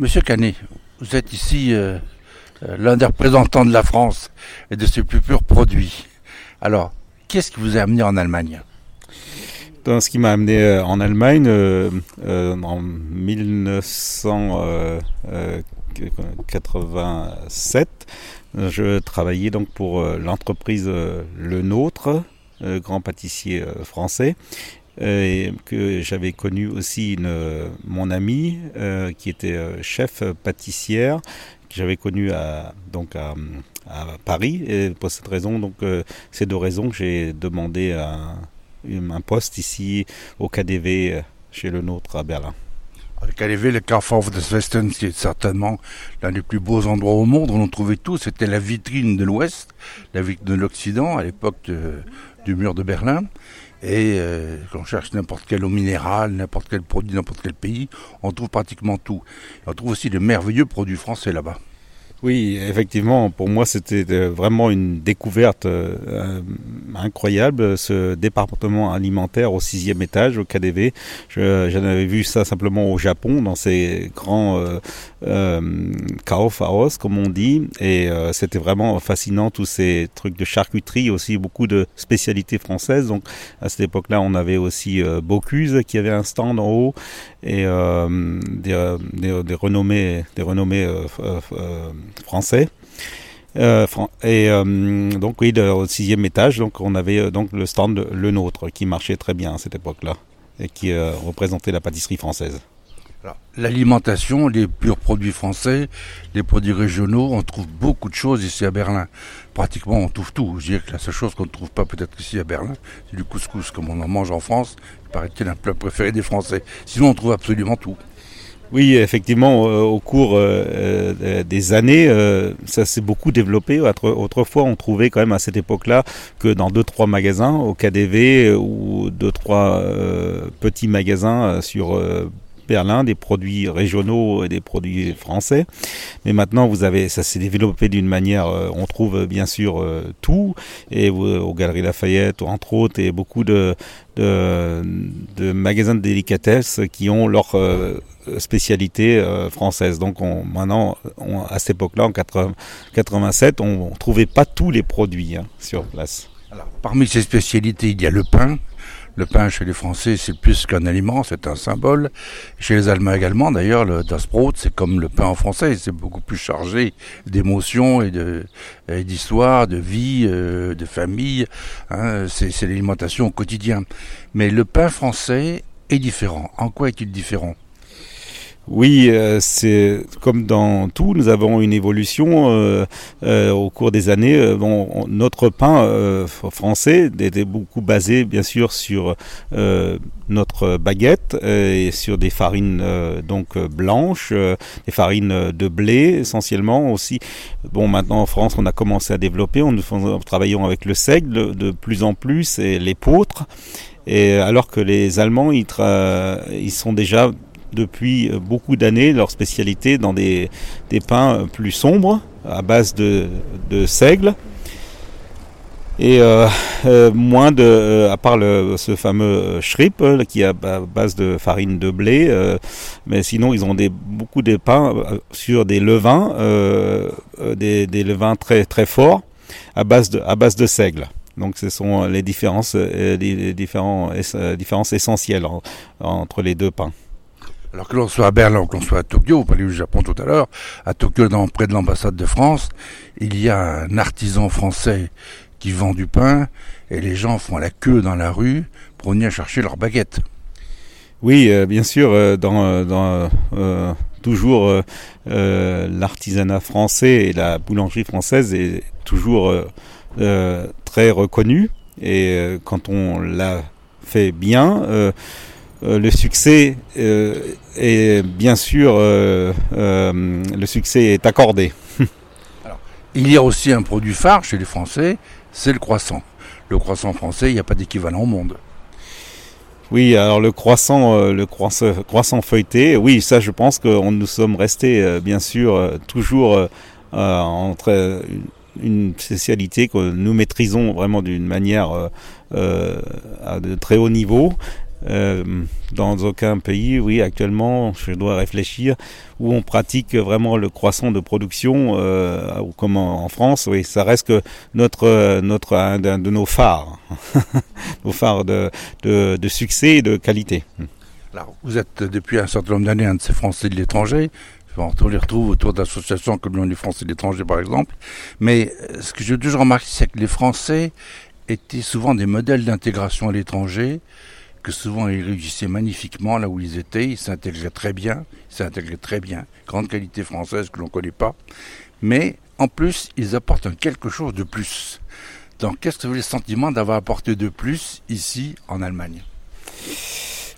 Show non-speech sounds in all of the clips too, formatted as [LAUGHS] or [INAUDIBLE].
Monsieur Canet, vous êtes ici euh, euh, l'un des représentants de la France et de ses plus purs produits. Alors, qu'est-ce qui vous a amené en Allemagne? Ce qui m'a amené euh, en Allemagne en 1987, je travaillais donc pour l'entreprise Le Nôtre, grand pâtissier français, et que j'avais connu aussi une, mon ami qui était chef pâtissière que j'avais connu à, donc à, Paris. Et pour cette raison, donc, euh, ces deux raisons j'ai demandé un, poste ici au KDV euh, chez le nôtre à Berlin. Le KDV, le Carrefour des Westen, qui est certainement l'un des plus beaux endroits au monde on trouvait tout. C'était la vitrine de l'Ouest, la vitrine de l'Occident à l'époque du mur de Berlin. Et euh, quand on cherche n'importe quel eau minérale, n'importe quel produit, n'importe quel pays, on trouve pratiquement tout. on trouve aussi de merveilleux produits français là-bas. Oui, effectivement, pour moi c'était euh, vraiment une découverte euh, incroyable, ce département alimentaire au sixième étage, au KDV. J'en avais vu ça simplement au Japon, dans ces grands euh, euh, Kaufhaus, comme on dit, et euh, c'était vraiment fascinant, tous ces trucs de charcuterie, aussi beaucoup de spécialités françaises. Donc à cette époque-là, on avait aussi Bocuse qui avait un stand en haut, et des, des, des, renommés, des renommés français. Euh, et euh, donc oui, au sixième étage, donc on avait euh, donc le stand Le Nôtre qui marchait très bien à cette époque-là et qui représentait la pâtisserie française. L'alimentation, les purs produits français, les produits régionaux, on trouve beaucoup de choses ici à Berlin. Pratiquement, on trouve tout. Je dirais que la seule chose qu'on ne trouve pas peut-être ici à Berlin, c'est du couscous, comme on en mange en France. Il paraît-il un plat préféré des Français. Sinon, on trouve absolument tout. Oui, effectivement, euh, au cours euh, euh, des années, ça s'est beaucoup développé. Autrefois, on trouvait quand même à cette époque-là que dans deux trois magasins au KDV ou deux trois petits magasins sur Berlin, des produits régionaux et des produits français. Mais maintenant, vous avez, ça s'est développé d'une manière, on trouve bien sûr tout, et aux Galeries Lafayette, entre autres, et beaucoup de, de, de magasins de délicatesse qui ont leur spécialité euh, française. Donc on, maintenant, à cette époque-là, en 87, on ne trouvait pas tous les produits hein, sur place. Parmi ces spécialités, il y a le pain. Le pain chez les Français, c'est plus qu'un aliment, c'est un symbole. Chez les Allemands également, d'ailleurs, le Das Brot, c'est comme le pain en français, c'est beaucoup plus chargé d'émotions et d'histoire, de, vie, euh, de famille. Hein, c'est l'alimentation au quotidien. Mais le pain français est différent. En quoi est-il différent? Oui, euh, c'est comme dans tout, nous avons une évolution euh, euh, au cours des années. Bon, notre pain français était beaucoup basé, bien sûr, sur notre baguette et sur des farines donc blanches, des farines de blé essentiellement aussi. Bon, maintenant en France, on a commencé à développer, on nous travaillons avec le seigle de plus en plus et l'épeautre. Et alors que les Allemands, ils, ils sont déjà depuis beaucoup d'années leur spécialité dans des, des pains plus sombres à base de, de seigle. Et euh, euh, moins de euh, à part le, ce fameux Schripp qui est à base de farine de blé mais sinon ils ont des beaucoup de pains sur des levains des, des levains très très forts à base de à base de seigle. Donc ce sont les différences les différents, différences essentielles entre les deux pains alors que l'on soit à Berlin ou que l'on soit à Tokyo, vous parliez du Japon tout à l'heure, à Tokyo, dans, près de l'ambassade de France, il y a un artisan français qui vend du pain et les gens font la queue dans la rue pour venir chercher leur baguette. Oui, euh, bien sûr, euh, dans, euh, dans toujours l'artisanat français et la boulangerie française est toujours très reconnue et quand on l'a fait bien, euh, le succès euh, est bien sûr euh, le succès est accordé. [LAUGHS] il y a aussi un produit phare chez les Français, c'est le croissant. Le croissant français, il n'y a pas d'équivalent au monde. Oui, alors le croissant, le croissant, croissant, feuilleté, oui, ça je pense que nous sommes restés bien sûr toujours entre une spécialité que nous maîtrisons vraiment d'une manière à de très haut niveau Euh, dans aucun pays, oui, actuellement, je dois réfléchir, où on pratique vraiment le croissant de production, euh, comme en, France, oui, ça reste que notre, notre un de nos phares, [LAUGHS] nos phares de, de, de, succès et de qualité. Alors, vous êtes depuis un certain nombre d'années un de ces Français de l'étranger. On les retrouve autour d'associations comme l'Union Français de l'étranger, par exemple. Mais euh, ce que j'ai toujours remarqué, c'est que les Français étaient souvent des modèles d'intégration à l'étranger que souvent ils réussissaient magnifiquement là où ils étaient, ils s'intégraient très bien, ils s'intégraient très bien, grande qualité française que l'on ne connaît pas, mais en plus ils apportent quelque chose de plus. Donc qu'est-ce que vous avez le sentiment d'avoir apporté de plus ici en Allemagne?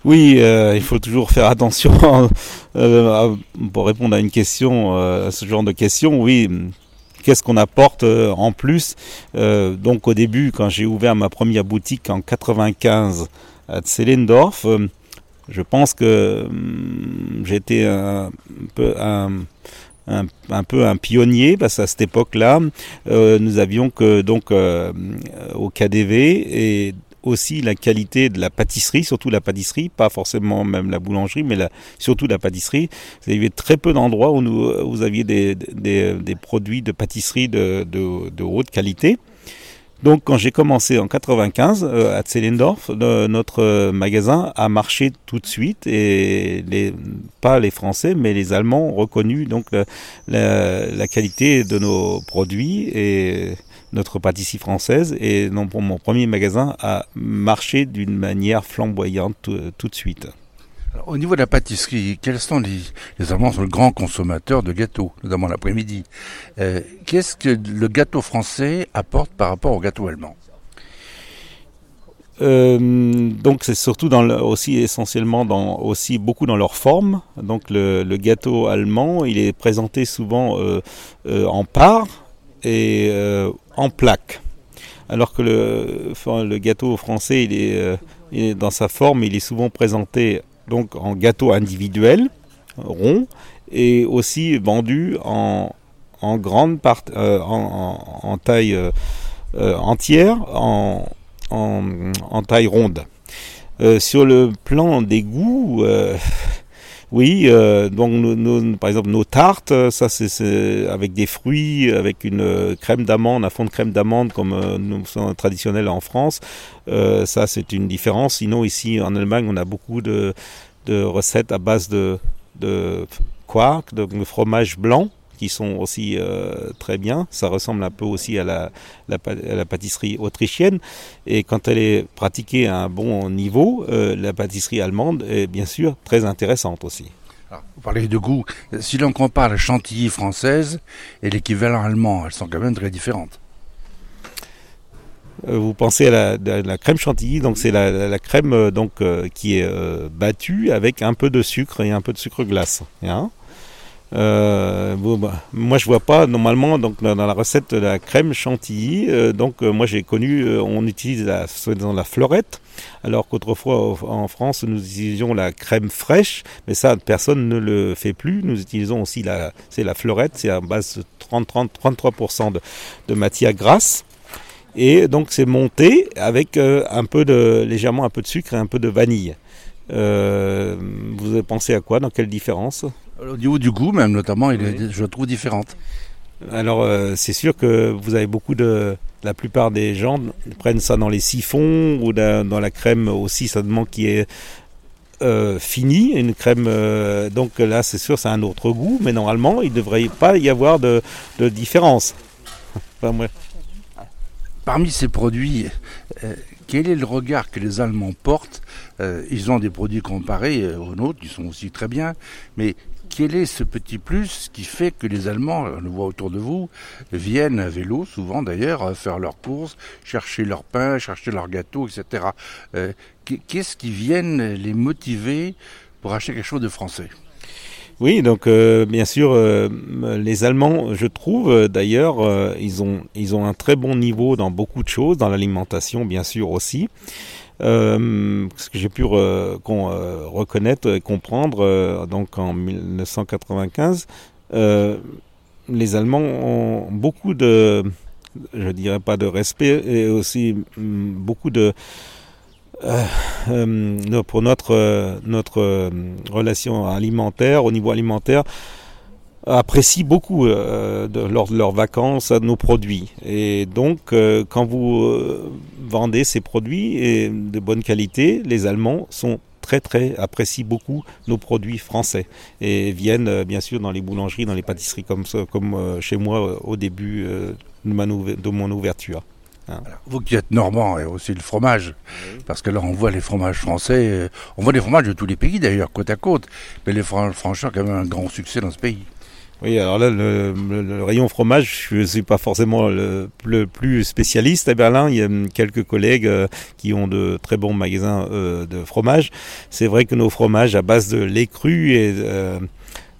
Oui, euh, il faut toujours faire attention [LAUGHS] euh, pour répondre à une question, euh, à ce genre de questions. Oui, qu'est-ce qu'on apporte en plus? Donc au début, quand j'ai ouvert ma première boutique en 95 à Zellendorf. Euh, je pense que hum, j'étais un peu un, peu un pionnier parce qu'à cette époque-là, euh, nous avions que donc euh, au KDV et aussi la qualité de la pâtisserie, surtout la pâtisserie, pas forcément même la boulangerie, mais surtout la pâtisserie. Vous aviez très peu d'endroits où vous aviez des, produits de pâtisserie de haute qualité. Donc quand j'ai commencé en 95 euh, à Zellendorf, notre euh, magasin a marché tout de suite et les, pas les Français mais les Allemands ont reconnu donc la, la, qualité de nos produits et notre pâtisserie française. Et donc mon premier magasin a marché d'une manière flamboyante tout de suite au niveau de la pâtisserie, quels sont les, les Allemands sont le grand consommateur de gâteaux, notamment l'après-midi? Euh, qu'est-ce que le gâteau français apporte par rapport au gâteau allemand? Euh, donc c'est surtout aussi essentiellement aussi beaucoup dans leur forme. Donc le, gâteau allemand, il est présenté souvent euh, en part et en plaque, alors que le, gâteau français, il est, dans sa forme, il est souvent présenté donc en gâteau individuel, rond, et aussi vendu en, en grande part, euh, en, taille euh, euh, entière, en, en, taille ronde. Sur le plan des goûts, oui, euh, donc nos, par exemple nos tartes, ça c'est avec des fruits, avec une crème d'amande, un fond de crème d'amande comme euh, nous sommes traditionnels en France. Euh, ça c'est une différence. Sinon ici en Allemagne on a beaucoup de, de recettes à base de, de quark, de, de fromage blanc qui sont aussi euh, très bien. Ça ressemble un peu aussi à la, la, à la, pâtisserie autrichienne. Et quand elle est pratiquée à un bon niveau, euh, la pâtisserie allemande est bien sûr très intéressante aussi. Alors, vous parlez de goût. Si l'on compare la chantilly française et l'équivalent allemand, elles sont quand même très différentes. Euh, vous pensez à la, à la crème chantilly, donc c'est la, la, crème donc euh, qui est euh, battue avec un peu de sucre et un peu de sucre glace. Hein? Euh, bah, moi, je vois pas normalement donc dans la recette de la crème chantilly. Euh, donc, euh, moi, j'ai connu, on utilise la, dans la fleurette, alors qu'autrefois en France, nous utilisions la crème fraîche, mais ça, personne ne le fait plus. Nous utilisons aussi la, c'est la fleurette, c'est à base de 30, 30 33% de, de matière grasse. Et donc, c'est monté avec un peu de légèrement un peu de sucre et un peu de vanille. Vous pensé à quoi? Dans quelle différence? Au niveau du goût, même notamment, il est, je trouve différente. Alors, euh, c'est sûr que vous avez beaucoup de. La plupart des gens prennent ça dans les siphons ou dans la crème aussi, seulement qui est euh, finie, une crème. Euh, donc là, c'est sûr, c'est un autre goût, mais normalement, il ne devrait pas y avoir de, de différence. [LAUGHS] Enfin, ouais. Parmi ces produits, euh, quel est le regard que les Allemands portent? Ils ont des produits comparés aux nôtres, qui sont aussi très bien, mais quel est ce petit plus qui fait que les Allemands, on le voit autour de vous, viennent à vélo, souvent d'ailleurs, faire leurs courses, chercher leur pain, chercher leur gâteau, etc. Euh, Qu'est-ce qui viennent les motiver pour acheter quelque chose de français? Oui, donc euh, bien sûr, euh, les Allemands, je trouve d'ailleurs, ils ont ils ont un très bon niveau dans beaucoup de choses, dans l'alimentation bien sûr aussi. Euh, ce que j'ai pu con, reconnaître et comprendre donc en 1995, les Allemands ont beaucoup de, je dirais pas de respect, et aussi beaucoup de pour notre, notre relation alimentaire, au niveau alimentaire, apprécient beaucoup euh, de, lors de leurs vacances nos produits. Et donc, euh, quand vous euh, vendez ces produits et de bonne qualité, les Allemands sont très très apprécient beaucoup nos produits français et viennent bien sûr dans les boulangeries, dans les pâtisseries comme comme chez moi au début de, de mon ouverture. Hein. Vous qui êtes normand et aussi le fromage, parce que là on voit les fromages français, on voit les fromages de tous les pays d'ailleurs, côte à côte, mais les fromages français ont quand même un grand succès dans ce pays. Oui, alors là, le, rayon fromage, je ne suis pas forcément le, plus spécialiste à Berlin. Il y a quelques collègues euh, qui ont de très bons magasins euh, de fromage. C'est vrai que nos fromages à base de lait cru et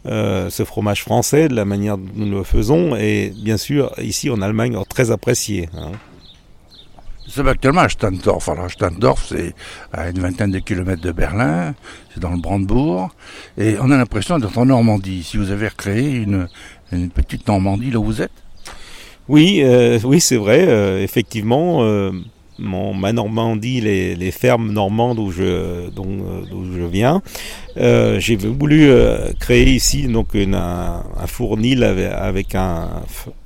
euh, ce fromage français, de la manière dont nous le faisons, est bien sûr ici en Allemagne très apprécié. Hein. C'est actuellement à Standorf. Alors Standorf, c'est à une vingtaine de kilomètres de Berlin, c'est dans le Brandebourg, et on a l'impression d'être en Normandie. Si vous avez recréé une, petite Normandie là où vous êtes? Oui, euh, oui, c'est vrai. Euh, effectivement, euh, mon, ma Normandie, les, les, fermes normandes où je, dont, je viens. Euh, j'ai voulu euh, créer ici donc une, un, un fournil avec, avec un,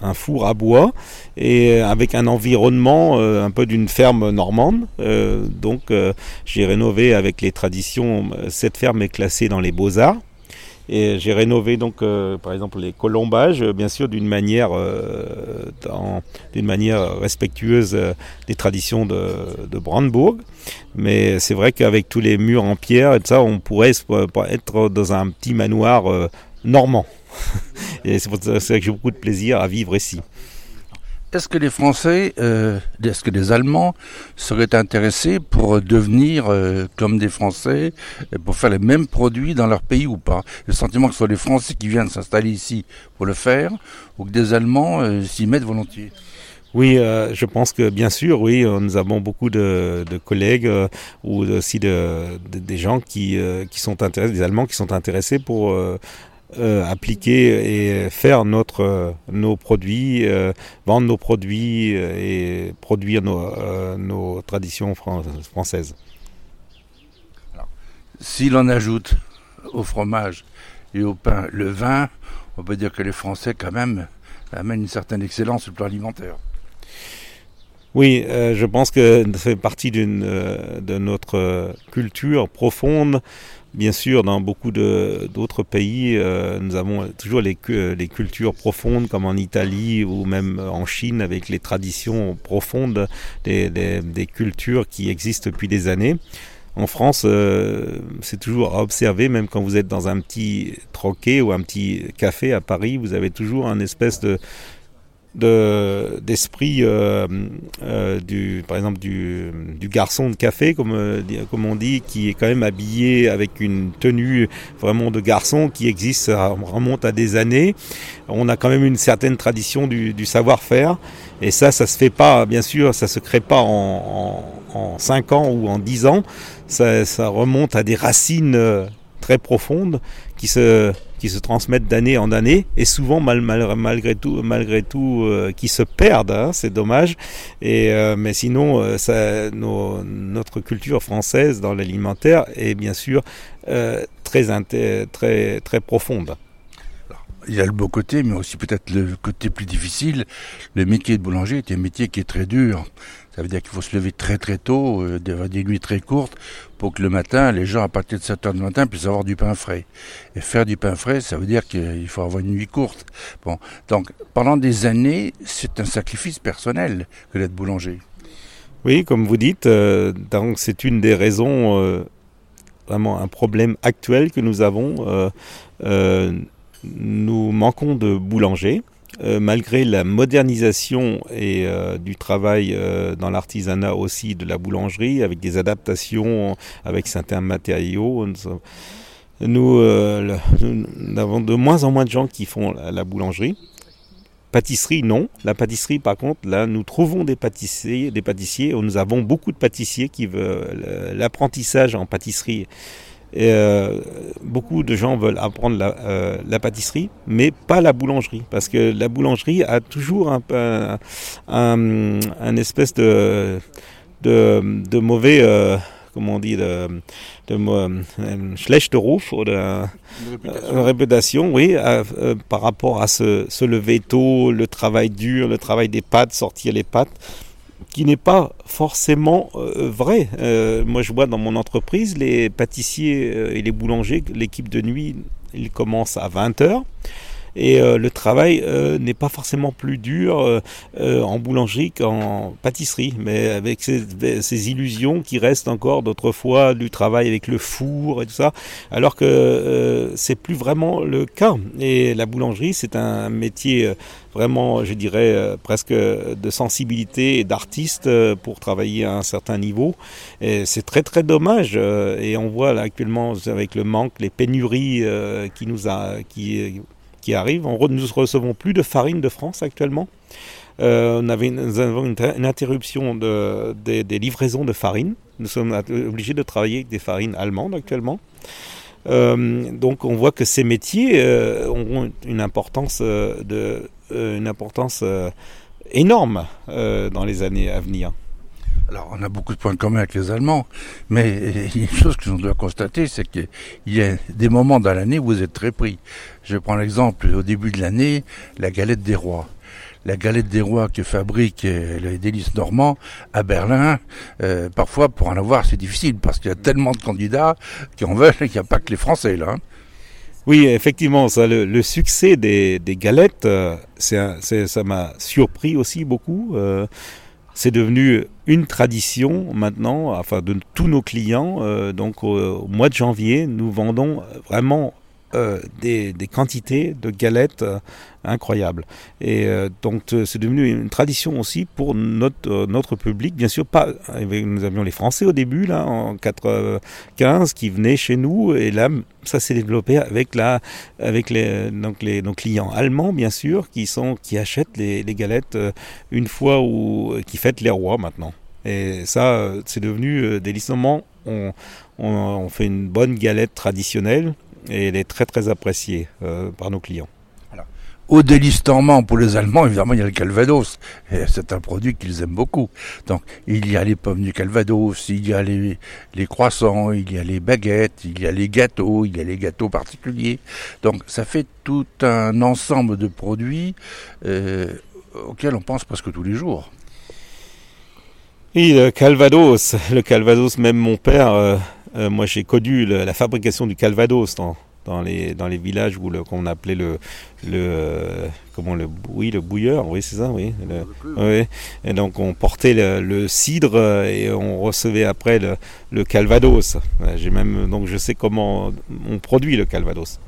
un, four à bois et avec un environnement euh, un peu d'une ferme normande. Euh, donc j'ai rénové avec les traditions. Cette ferme est classée dans les beaux-arts. Et j'ai rénové donc, euh, par exemple, les colombages, bien sûr, d'une manière, euh, d'une manière respectueuse euh, des traditions de, de Brandebourg. Mais c'est vrai qu'avec tous les murs en pierre et tout ça, on pourrait être dans un petit manoir normand. [LAUGHS] et c'est pour ça que j'ai beaucoup de plaisir à vivre ici. Est-ce que les Français, euh, est-ce que les Allemands seraient intéressés pour devenir euh, comme des Français, et pour faire les mêmes produits dans leur pays ou pas? Le sentiment que ce soit les Français qui viennent s'installer ici pour le faire, ou que des Allemands euh, s'y mettent volontiers? Oui, euh, je pense que bien sûr, oui, nous avons beaucoup de, collègues euh, ou aussi de, de, des gens qui, euh, qui sont intéressés, des Allemands qui sont intéressés pour euh, appliquer et faire notre, nos produits, euh, vendre nos produits euh, et produire nos, nos traditions françaises. si l'on ajoute au fromage et au pain le vin, on peut dire que les Français quand même amènent une certaine excellence sur le plan alimentaire. Oui, je pense que ça fait partie d'une de notre culture profonde Bien sûr, dans beaucoup d'autres pays, euh, nous avons toujours les, les, cultures profondes, comme en Italie ou même en Chine, avec les traditions profondes des, des, cultures qui existent depuis des années. En France, euh, c'est toujours à observer, même quand vous êtes dans un petit troquet ou un petit café à Paris, vous avez toujours un espèce de, de d'esprit euh, euh, du par exemple du, garçon de café comme euh, comme on dit qui est quand même habillé avec une tenue vraiment de garçon qui existe ça remonte à des années. On a quand même une certaine tradition du, savoir-faire. Et ça ça se fait pas bien sûr ça se crée pas en, en, en 5 ans ou en 10 ans. Ça remonte à des racines très profondes qui se qui se transmettent d'année en année et souvent mal, mal, malgré tout malgré tout euh, qui se perdent hein, c'est dommage et euh, mais sinon euh, ça, notre culture française dans l'alimentaire est bien sûr très très très profonde il y a le beau côté, mais aussi peut-être le côté plus difficile. Le métier de boulanger est un métier qui est très dur. Ça veut dire qu'il faut se lever très très tôt, euh, des nuits très courtes, pour que le matin, les gens à partir de 7 heures du matin puissent avoir du pain frais. Et faire du pain frais, ça veut dire qu'il faut avoir une nuit courte. Bon, donc pendant des années, c'est un sacrifice personnel que d'être boulanger. Oui, comme vous dites, euh, donc c'est une des raisons, euh, vraiment un problème actuel que nous avons. Nous manquons de boulangers. Euh, malgré la modernisation et euh, du travail euh, dans l'artisanat aussi de la boulangerie, avec des adaptations, avec certains matériaux, nous, avons de moins en moins de gens qui font la, la, boulangerie. Pâtisserie, non. La pâtisserie, par contre, là, nous trouvons des pâtissiers, des pâtissiers. Nous avons beaucoup de pâtissiers qui veulent l'apprentissage en pâtisserie et, euh, beaucoup de gens veulent apprendre la, euh, la, pâtisserie, mais pas la boulangerie, parce que la boulangerie a toujours un, un, un, un espèce de, de, de mauvais, euh, comment on dit, de, de schlechte Ruf ou de réputation. réputation, oui, par rapport à se, se lever tôt, le travail dur, le travail des pâtes, sortir les pâtes qui n'est pas forcément euh, vrai. Euh, moi, je vois dans mon entreprise, les pâtissiers euh, et les boulangers, l'équipe de nuit, ils commencent à 20h et euh, le travail euh, n'est pas forcément plus dur euh, en boulangerie qu'en pâtisserie, mais avec ces, illusions qui restent encore d'autrefois du travail avec le four et tout ça, alors que c'est plus vraiment le cas. Et la boulangerie, c'est un métier vraiment, je dirais, presque de sensibilité et d'artiste pour travailler à un certain niveau. Et c'est très très dommage. Et on voit là actuellement avec le manque, les pénuries qui nous a, qui qui arrive. nous ne recevons plus de farine de France actuellement. Euh, on avait nous avons une, interruption de, des livraisons de farine. Nous sommes obligés de travailler avec des farines allemandes actuellement. Euh, donc on voit que ces métiers euh, ont une importance, de, une importance énorme dans les années à venir. Alors, on a beaucoup de points communs avec les Allemands, mais [LAUGHS] une chose que l'on doit constater, c'est qu'il y a des moments dans l'année où vous êtes très pris. Je prends l'exemple, au début de l'année, la galette des rois. La galette des rois que fabrique euh, les délices normands à Berlin, euh, parfois pour en avoir c'est difficile parce qu'il y a tellement de candidats qui en veulent qu'il [LAUGHS] n'y a pas que les Français là. Hein. Oui, effectivement, ça, le, succès des, galettes, euh, ça m'a surpris aussi beaucoup. C'est devenu une tradition maintenant, enfin de tous nos clients. Euh, donc au, mois de janvier, nous vendons vraiment euh, des, quantités de galettes euh, incroyables. Et euh, donc c'est devenu une tradition aussi pour notre, notre public. Bien sûr, pas, nous avions les Français au début, là, en 95, qui venaient chez nous. Et là, ça s'est développé avec, la, avec les, donc les, nos clients allemands, bien sûr, qui, sont, qui achètent les, galettes une fois ou qui fêtent les rois maintenant. Et ça, c'est devenu délicieusement. On, on, on fait une bonne galette traditionnelle et elle est très très appréciée euh, par nos clients. Au délistement pour les Allemands, évidemment, il y a le Calvados. C'est un produit qu'ils aiment beaucoup. Donc, il y a les pommes du Calvados, il y a les, les, croissants, il y a les baguettes, il y a les gâteaux, il y a les gâteaux particuliers. Donc, ça fait tout un ensemble de produits euh, auxquels on pense presque tous les jours. Oui, le Calvados. Le Calvados, même mon père, euh, euh, moi j'ai connu la fabrication du Calvados dans, dans, les, dans les villages où le, qu'on appelait le, le, euh, comment le, oui, le bouilleur, oui c'est ça, oui. oui. Et donc on portait le, cidre et on recevait après le, le Calvados. J'ai même, donc je sais comment on produit le Calvados.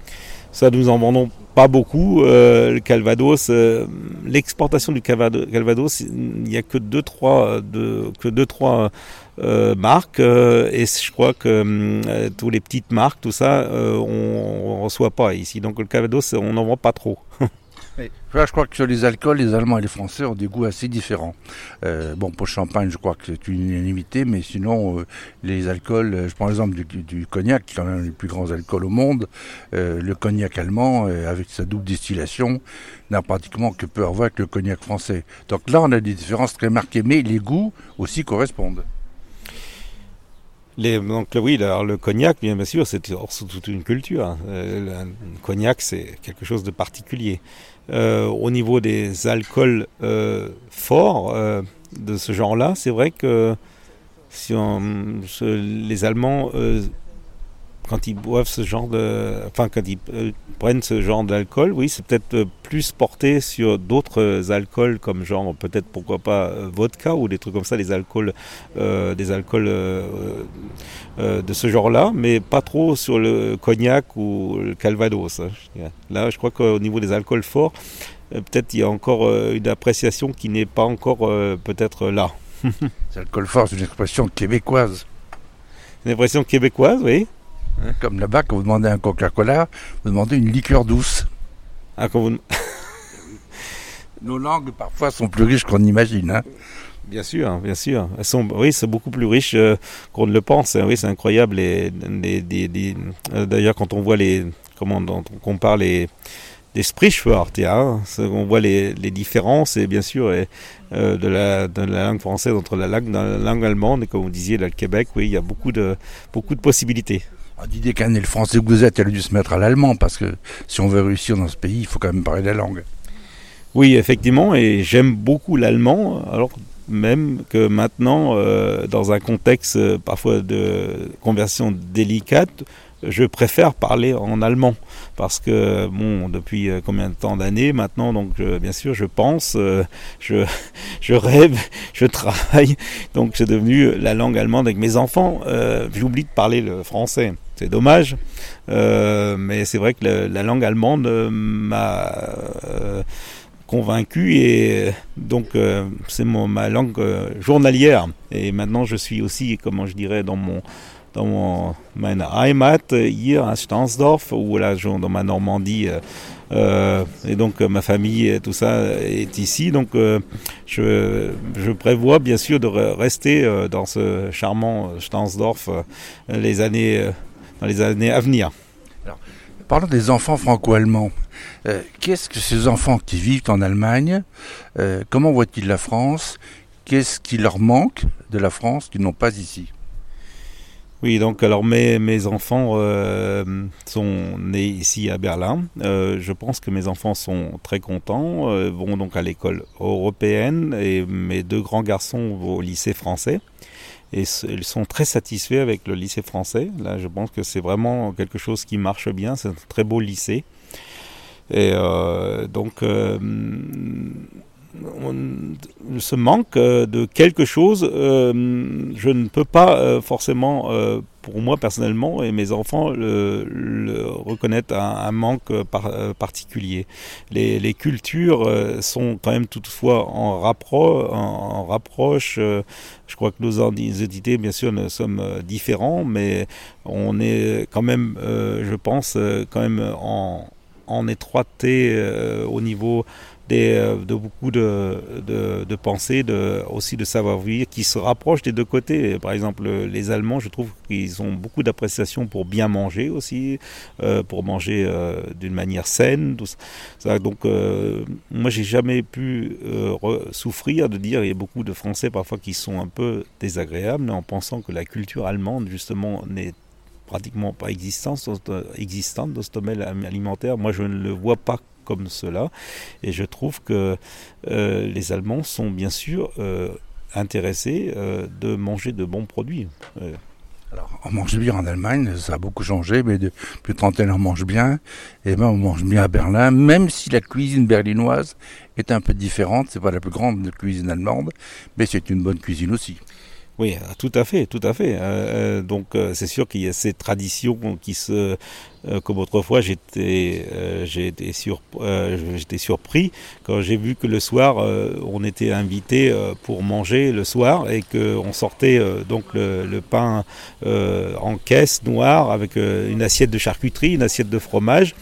Ça, nous en vendons pas beaucoup. Euh, le Calvados, euh, l'exportation du Calvados, il n'y a que deux trois, de, que deux trois euh, marques et je crois que tous les petites marques, tout ça, on, on reçoit pas ici. Donc le Calvados, on n'en vend pas trop. [LAUGHS] je crois que sur les alcools, les Allemands et les Français ont des goûts assez différents. Euh, bon, pour le champagne, je crois que c'est une unanimité, mais sinon, euh, les alcools, euh, je prends l'exemple du, cognac, qui est quand même les plus grands alcools au monde. le cognac allemand, avec sa double distillation, n'a pratiquement que peu à voir avec le cognac français. Donc là, on a des différences très marquées, mais les goûts aussi correspondent. Donc oui, alors le cognac, bien, sûr, c'est toute une culture. Hein. le cognac, c'est quelque chose de particulier. Euh, au niveau des alcools euh, forts euh, de ce genre-là, c'est vrai que si les Allemands quand ils boivent ce genre de, enfin quand ils euh, prennent ce genre d'alcool, oui, c'est peut-être euh, plus porté sur d'autres alcools comme genre peut-être pourquoi pas euh, vodka ou des trucs comme ça, des alcools, des alcools de ce genre-là, mais pas trop sur le cognac ou le calvados. Hein, Là, je crois qu'au niveau des alcools forts, peut-être il y a encore une appréciation qui n'est pas encore peut-être là. L'alcool fort, c'est une expression québécoise. Une expression québécoise, oui. Hein, comme là-bas, quand vous demandez un Coca-Cola, vous demandez une liqueur douce. Ah, vous... [LAUGHS] Nos langues, parfois, sont plus riches qu'on imagine. Hein. Bien sûr, bien sûr. Elles sont, oui, c'est beaucoup plus riche euh, qu'on ne le pense. Oui, c'est incroyable. Les, les, euh, D'ailleurs, quand on voit les, comment on compare les, des Sprichwörter, hein. on voit les, les, différences et bien sûr euh, de, la, de, la, langue française entre la langue, la langue allemande et comme vous disiez le Québec, oui, il y a beaucoup de, beaucoup de possibilités. Didier Canet, le français vous êtes, il a dû se mettre à l'allemand parce que si on veut réussir dans ce pays, il faut quand même parler la langue. Oui, effectivement, et j'aime beaucoup l'allemand, alors même que maintenant, euh, dans un contexte euh, parfois de conversion délicate, je préfère parler en allemand parce que bon depuis euh, combien de temps d'années maintenant donc bien sûr je pense je [LAUGHS] je rêve [LAUGHS] je travaille donc c'est devenu la langue allemande avec mes enfants j'oublie de parler le français c'est dommage. Euh, mais c'est vrai que la langue allemande m'a convaincu et donc c'est ma langue journalière. Et maintenant je suis aussi comment je dirais dans mon dans mon, Heimat hier à Stansdorf ou là dans ma Normandie euh, euh, et donc ma famille et tout ça est ici. Donc euh, je, je prévois bien sûr de rester euh, dans ce charmant Stansdorf euh, les années euh, dans les années à venir. Alors, parlons des enfants franco-allemands. Euh, Qu'est-ce que ces enfants qui vivent en Allemagne euh, Comment voient-ils la France Qu'est-ce qui leur manque de la France qu'ils n'ont pas ici? Oui, donc alors mes, mes enfants euh, sont nés ici à Berlin. Euh, je pense que mes enfants sont très contents, euh, vont donc à l'école européenne et mes deux grands garçons vont au lycée français. Et ils sont très satisfaits avec le lycée français. Là, je pense que c'est vraiment quelque chose qui marche bien. C'est un très beau lycée. Et euh, donc, euh, on, ce manque euh, de quelque chose, je ne peux pas forcément, pour moi personnellement et mes enfants, le, reconnaître un, manque par, euh, particulier. Les, cultures euh, sont quand même toutefois en, rappro en, rapproche. Euh, je crois que nos identités, bien sûr, ne sommes différents, mais on est quand même, je pense, quand même en, en étroité euh, au niveau euh, de beaucoup de, de, pensées, de, aussi de savoir-vivre, qui se rapprochent des deux côtés. Par exemple, les Allemands, je trouve qu'ils ont beaucoup d'appréciation pour bien manger aussi, euh, pour manger euh, d'une manière saine. Tout ça. Donc, euh, moi, j'ai jamais pu souffrir de dire, il y a beaucoup de Français parfois qui sont un peu désagréables en pensant que la culture allemande, justement, n'est pratiquement pas existante dans ce domaine alimentaire. Moi, je ne le vois pas comme cela. Et je trouve que euh, les Allemands sont bien sûr euh, intéressés euh, de manger de bons produits. Euh. Alors, on mange bien en Allemagne, ça a beaucoup changé, mais depuis trentaine, on mange bien. Et même on mange bien à Berlin, même si la cuisine berlinoise est un peu différente. C'est pas la plus grande cuisine allemande, mais c'est une bonne cuisine aussi. Oui, tout à fait, tout à fait. Euh, donc euh, c'est sûr qu'il y a ces traditions qui se, euh, comme autrefois, j'étais, euh, été sur, euh, j'étais surpris quand j'ai vu que le soir euh, on était invité euh, pour manger le soir et que on sortait euh, donc le, le pain euh, en caisse noire avec euh, une assiette de charcuterie, une assiette de fromage.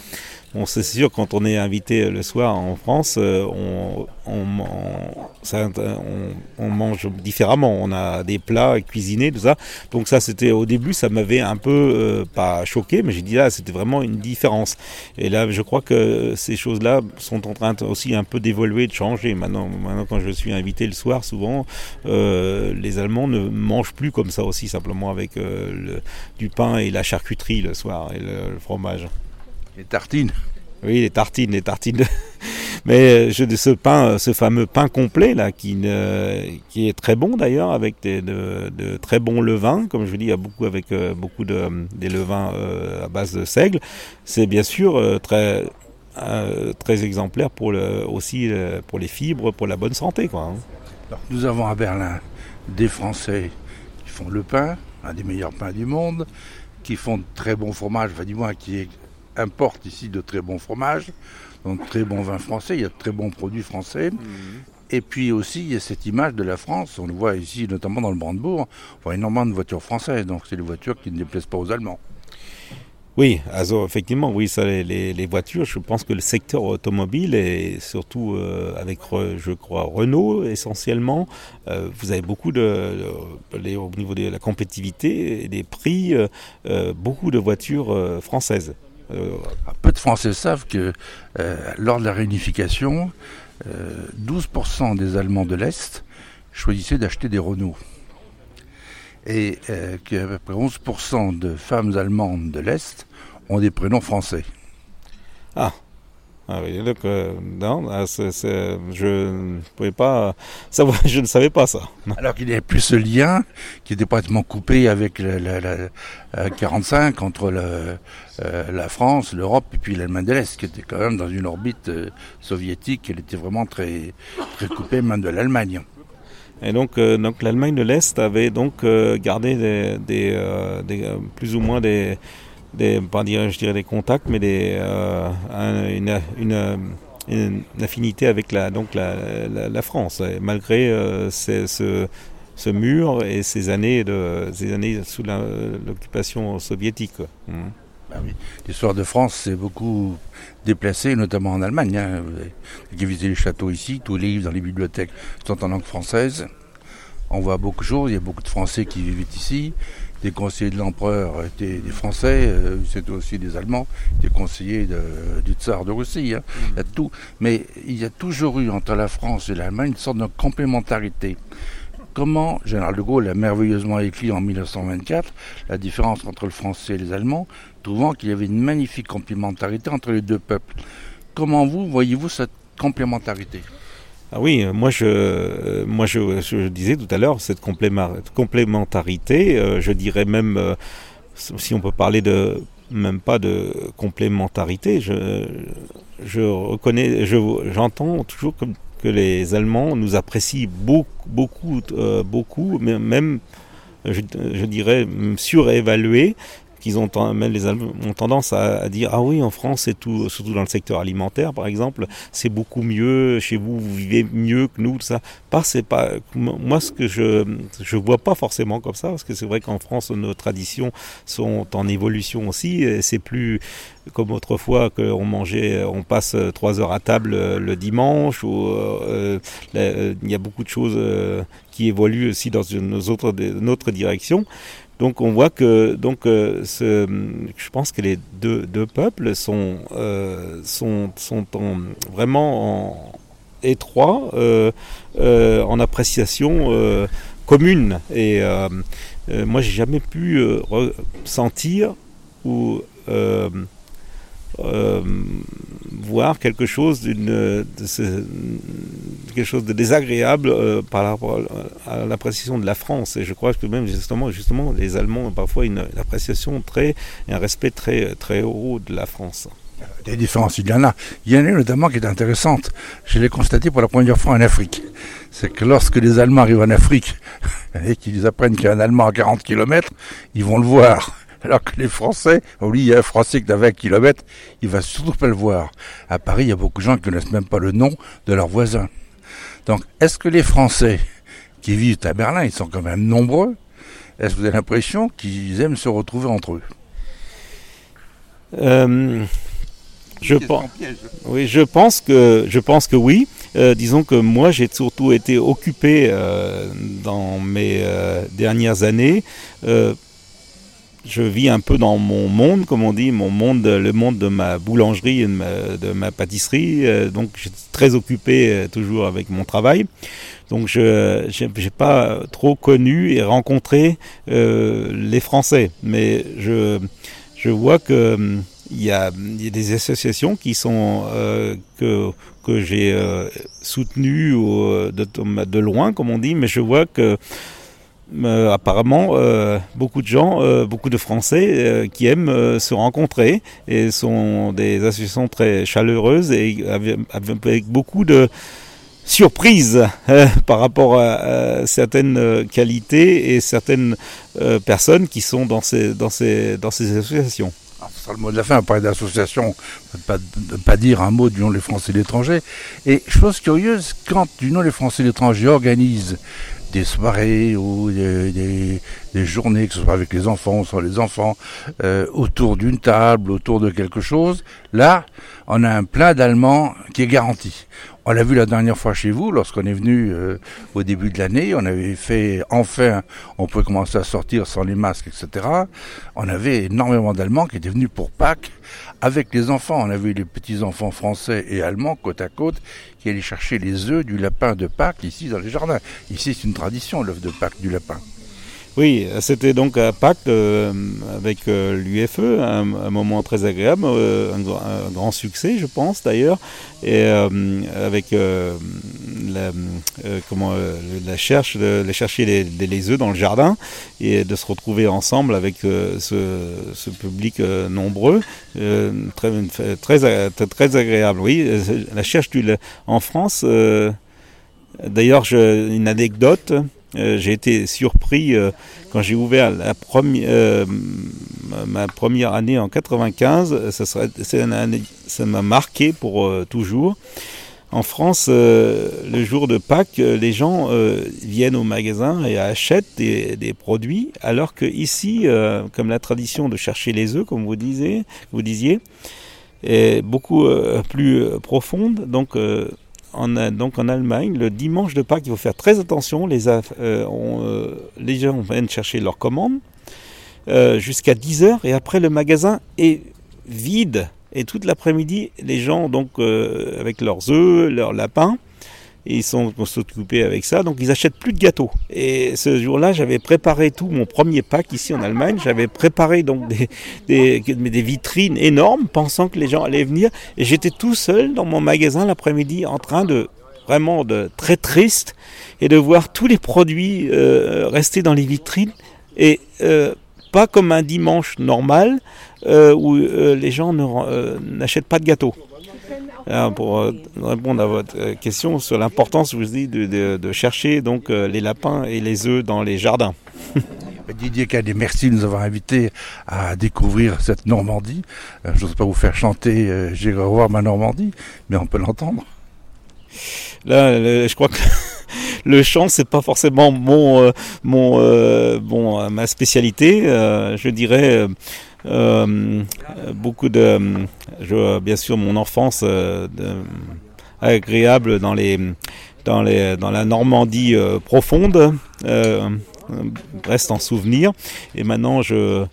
Bon, c'est sûr, quand on est invité le soir en France, euh, on, on, on, on, on mange différemment. On a des plats cuisinés, tout ça. Donc ça, c'était au début, ça m'avait un peu euh, pas choqué, mais j'ai dit là, c'était vraiment une différence. Et là, je crois que ces choses-là sont en train aussi un peu d'évoluer, de changer. Maintenant, maintenant, quand je suis invité le soir, souvent, euh, les Allemands ne mangent plus comme ça aussi, simplement avec euh, du pain et la charcuterie le soir et le fromage. Les tartines. Oui, les tartines, les tartines. [LAUGHS] Mais je, de ce pain, ce fameux pain complet là, qui, ne, qui est très bon d'ailleurs, avec des, de, de, très bons levains, comme je dis, il y a beaucoup avec euh, beaucoup de des levains euh, à base de seigle. C'est bien sûr euh, très euh, très exemplaire pour le, aussi euh, pour les fibres, pour la bonne santé, quoi. Hein. Alors, nous avons à Berlin des Français qui font le pain, un des meilleurs pains du monde, qui font de très bons fromages, enfin du moins qui importent ici de très bons fromages, donc très bons vins français, il y a de très bons produits français. Mmh. Et puis aussi, il y a cette image de la France, on le voit ici, notamment dans le Brandebourg, on voit énormément de voitures françaises, donc c'est des voitures qui ne déplaisent pas aux Allemands. Oui, also, effectivement, oui, ça, les, les, voitures, je pense que le secteur automobile et surtout euh, avec, je crois, Renault essentiellement, euh, vous avez beaucoup de, de les, au niveau de la compétitivité et des prix, euh, beaucoup de voitures françaises. Ah, peu de Français savent que lors de la réunification, 12% des Allemands de l'Est choisissaient d'acheter des Renault. Et qu'à peu près 11% de femmes allemandes de l'Est ont des prénoms français. Ah, ah oui, donc, euh, non, ah, je ne pouvais pas savoir, je ne savais pas ça. Alors qu'il n'y avait plus ce lien qui était pratiquement coupé avec la, 45 entre euh, la France, l'Europe et puis l'Allemagne de l'Est, qui était quand même dans une orbite euh, soviétique. Elle était vraiment très, très coupée même de l'Allemagne. Et donc, donc l'Allemagne de l'Est avait donc gardé des, des plus ou moins des pas dire, je dirais des contacts, mais des, euh, une, une, affinité avec la, donc la, la, France, malgré euh, ce, ce, mur et ces années, de, ces années sous l'occupation soviétique. Mmh. Bah oui. L'histoire de France s'est beaucoup déplacée, notamment en Allemagne. Hein. Vous avez visité les châteaux ici, tous les livres dans les bibliothèques sont en langue française. On voit beaucoup de choses, il y a beaucoup de Français qui vivent ici des conseillers de l'empereur étaient des Français, euh, c'était aussi des Allemands, des conseillers du tsar de Russie. Hein. Il y a tout. Mais il y a toujours eu entre la France et l'Allemagne une sorte de complémentarité. Comment Général de Gaulle a merveilleusement écrit en 1924 la différence entre le français et les Allemands, trouvant qu'il y avait une magnifique complémentarité entre les deux peuples. Comment vous voyez-vous cette complémentarité? Ah oui, euh, moi je, euh, moi je, disais tout à l'heure cette complémentarité, euh, je dirais même si on peut parler de même pas de complémentarité, je, je reconnais, j'entends toujours que, les Allemands nous apprécient beaucoup, beaucoup, beaucoup, même je, je dirais surévaluer qu'ils ont même les ont tendance à, dire ah oui en France c'est tout surtout dans le secteur alimentaire par exemple c'est beaucoup mieux chez vous vous vivez mieux que nous tout ça pas c'est pas moi ce que je je vois pas forcément comme ça parce que c'est vrai qu'en France nos traditions sont en évolution aussi c'est plus comme autrefois qu'on mangeait, on passe trois heures à table le dimanche, ou euh, il y a beaucoup de choses euh, qui évoluent aussi dans une une autre direction. Donc on voit que donc euh, ce, je pense que les deux, deux peuples sont euh, sont sont en, vraiment en étroit euh, euh en appréciation commune. Et moi j'ai jamais pu ressentir ou euh, voir quelque chose quelque chose de désagréable par rapport à l'appréciation de la France et je crois que même justement justement les Allemands ont parfois une, appréciation très un respect très très haut de la France. Des différences, il y en a. Il y en a une notamment qui est intéressante. Je l'ai constaté pour la première fois en Afrique. C'est que lorsque les Allemands arrivent en Afrique [LAUGHS] et qu'ils apprennent qu'il y a un Allemand à 40 km, ils vont le voir alors que les Français, oui, il y a un Français qui a 20 km, il va surtout pas le voir. À Paris, il y a beaucoup de gens qui connaissent même pas le nom de leurs voisins. Donc, est-ce que les Français qui vivent à Berlin, ils sont quand même nombreux, est-ce que vous avez l'impression qu'ils aiment se retrouver entre eux? Euh, je pense, oui, je pense que je pense que oui. Euh, disons que moi, j'ai surtout été occupé euh, dans mes euh, dernières années euh, je vis un peu dans mon monde, comme on dit, mon monde, le monde de ma boulangerie et de ma, pâtisserie. Euh, donc, je suis très occupé euh, toujours avec mon travail. Donc, je n'ai pas trop connu et rencontré euh, les Français, mais je je vois que il y, a, des associations qui sont que que j'ai soutenues de, de loin, comme on dit, mais je vois que euh, apparemment, euh, beaucoup de gens, euh, beaucoup de Français euh, qui aiment se rencontrer et sont des associations très chaleureuses et avec, beaucoup de surprises par rapport à, à, certaines qualités et certaines personnes qui sont dans ces, dans ces, dans ces associations. Ah, ce sera le mot de la fin, on parler d'association, pas, pas dire un mot du nom des Français de l'étranger. Et chose curieuse, quand du nom des Français de l'étranger organise des soirées ou des, journées, que ce soit avec les enfants ou sans les enfants, euh, autour d'une table, autour de quelque chose. Là, on a un plat d'allemand qui est garanti. On l'a vu la dernière fois chez vous, lorsqu'on est venu euh, au début de l'année, on avait fait, enfin, on pouvait commencer à sortir sans les masques, etc. On avait énormément d'Allemands qui étaient venus pour Pâques avec les enfants. On avait les petits-enfants français et allemands côte à côte qui allaient chercher les œufs du lapin de Pâques ici dans les jardins. Ici, c'est une tradition, l'œuf de Pâques du lapin. Oui, c'était donc à Pâques euh, avec euh, l'UFE, un, moment très agréable, euh, un, grand succès, je pense d'ailleurs, et avec la, comment, la cherche, de, chercher les, les, œufs dans le jardin et de se retrouver ensemble avec ce, public nombreux, très, très, très agréable. Oui, la cherche du, en France. D'ailleurs, une anecdote. Euh, j'ai été surpris euh, quand j'ai ouvert euh, ma première année en 95. Ça, serait, ça m'a marqué pour toujours. En France, le jour de Pâques, les gens viennent au magasin et achètent des, des produits, alors que ici, comme la tradition de chercher les œufs, comme vous disiez, vous disiez est beaucoup plus profonde. Donc donc en Allemagne, le dimanche de Pâques, il faut faire très attention. Les, euh, euh, gens viennent chercher leurs commandes euh, jusqu'à 10h et après le magasin est vide. Et toute l'après-midi, les gens, donc avec leurs œufs, leurs lapins, ils sont s'occuper avec ça, donc ils achètent plus de gâteaux. Et ce jour-là, j'avais préparé tout mon premier pack ici en Allemagne. J'avais préparé donc des, vitrines énormes, pensant que les gens allaient venir. Et j'étais tout seul dans mon magasin l'après-midi, en train de vraiment de très triste et de voir tous les produits euh, rester dans les vitrines et euh, pas comme un dimanche normal euh, où les gens n'achètent pas de gâteaux pour euh, répondre à votre euh, question sur l'importance, je vous dis, de, de, chercher donc euh, les lapins et les œufs dans les jardins. [LAUGHS] Didier Cadet, merci de nous avoir invités à découvrir cette Normandie. je ne sais pas vous faire chanter J'irai revoir ma Normandie, mais on peut l'entendre. Là, je crois que [LAUGHS] le chant, c'est pas forcément mon, mon, bon, ma spécialité. je dirais beaucoup de, je, bien sûr, mon enfance euh, agréable dans les, dans les, dans la Normandie euh, profonde reste en souvenir. Et maintenant, je,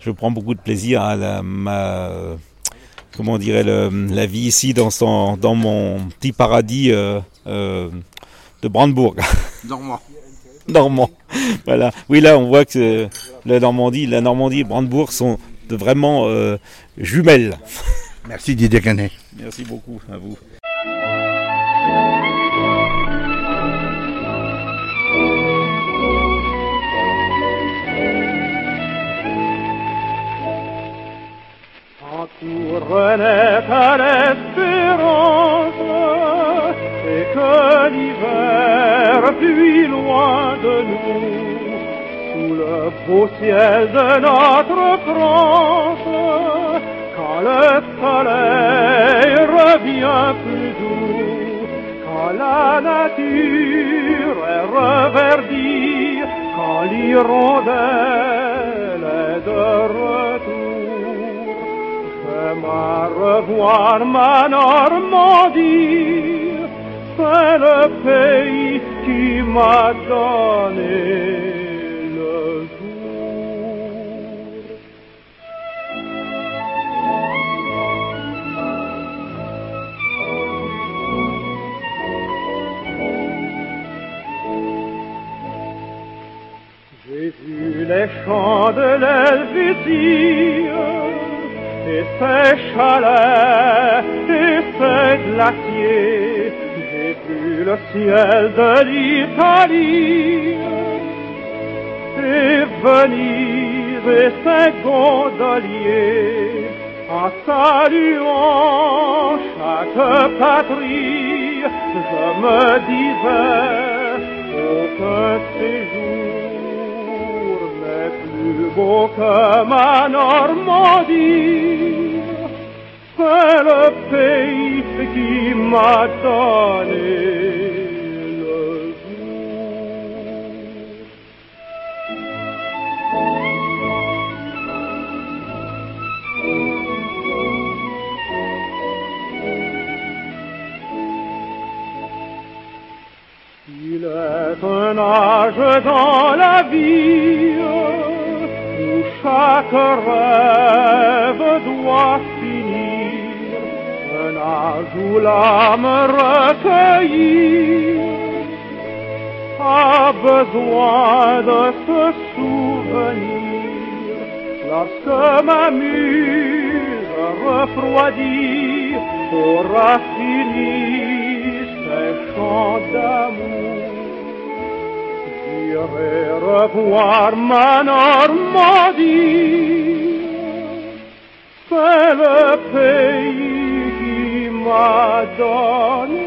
je prends beaucoup de plaisir à la, ma, comment dirait la vie ici dans son, dans mon petit paradis de Brandebourg. [LAUGHS] Normand. Normand. Voilà. Oui, là, on voit que la Normandie, la Normandie et Brandebourg sont vraiment euh, jumelles. [LAUGHS] Merci Didier Canet. Merci beaucoup à vous. renaît à l'espérance et que l'hiver fuit loin de nous le beau ciel de notre France, quand le soleil revient plus doux, quand la nature est reverdie, quand l'hirondelle est de retour, j'aime revoir ma Normandie, c'est le pays qui m'a donné les champs de l'Helvétie et ses chalets et ses glaciers. J'ai vu le ciel de l'Italie et Venise et ses gondoliers en saluant chaque patrie. Je me disais, aucun séjour plus beau que ma Normandie, c'est le pays qui m'a donné rêve doit finir, un âge où l'âme recueillie a besoin de se souvenir. Lorsque ma muse refroidit aura fini ses chants d'amour. J'irai revoir ma Normandie, le pays qui m'a donné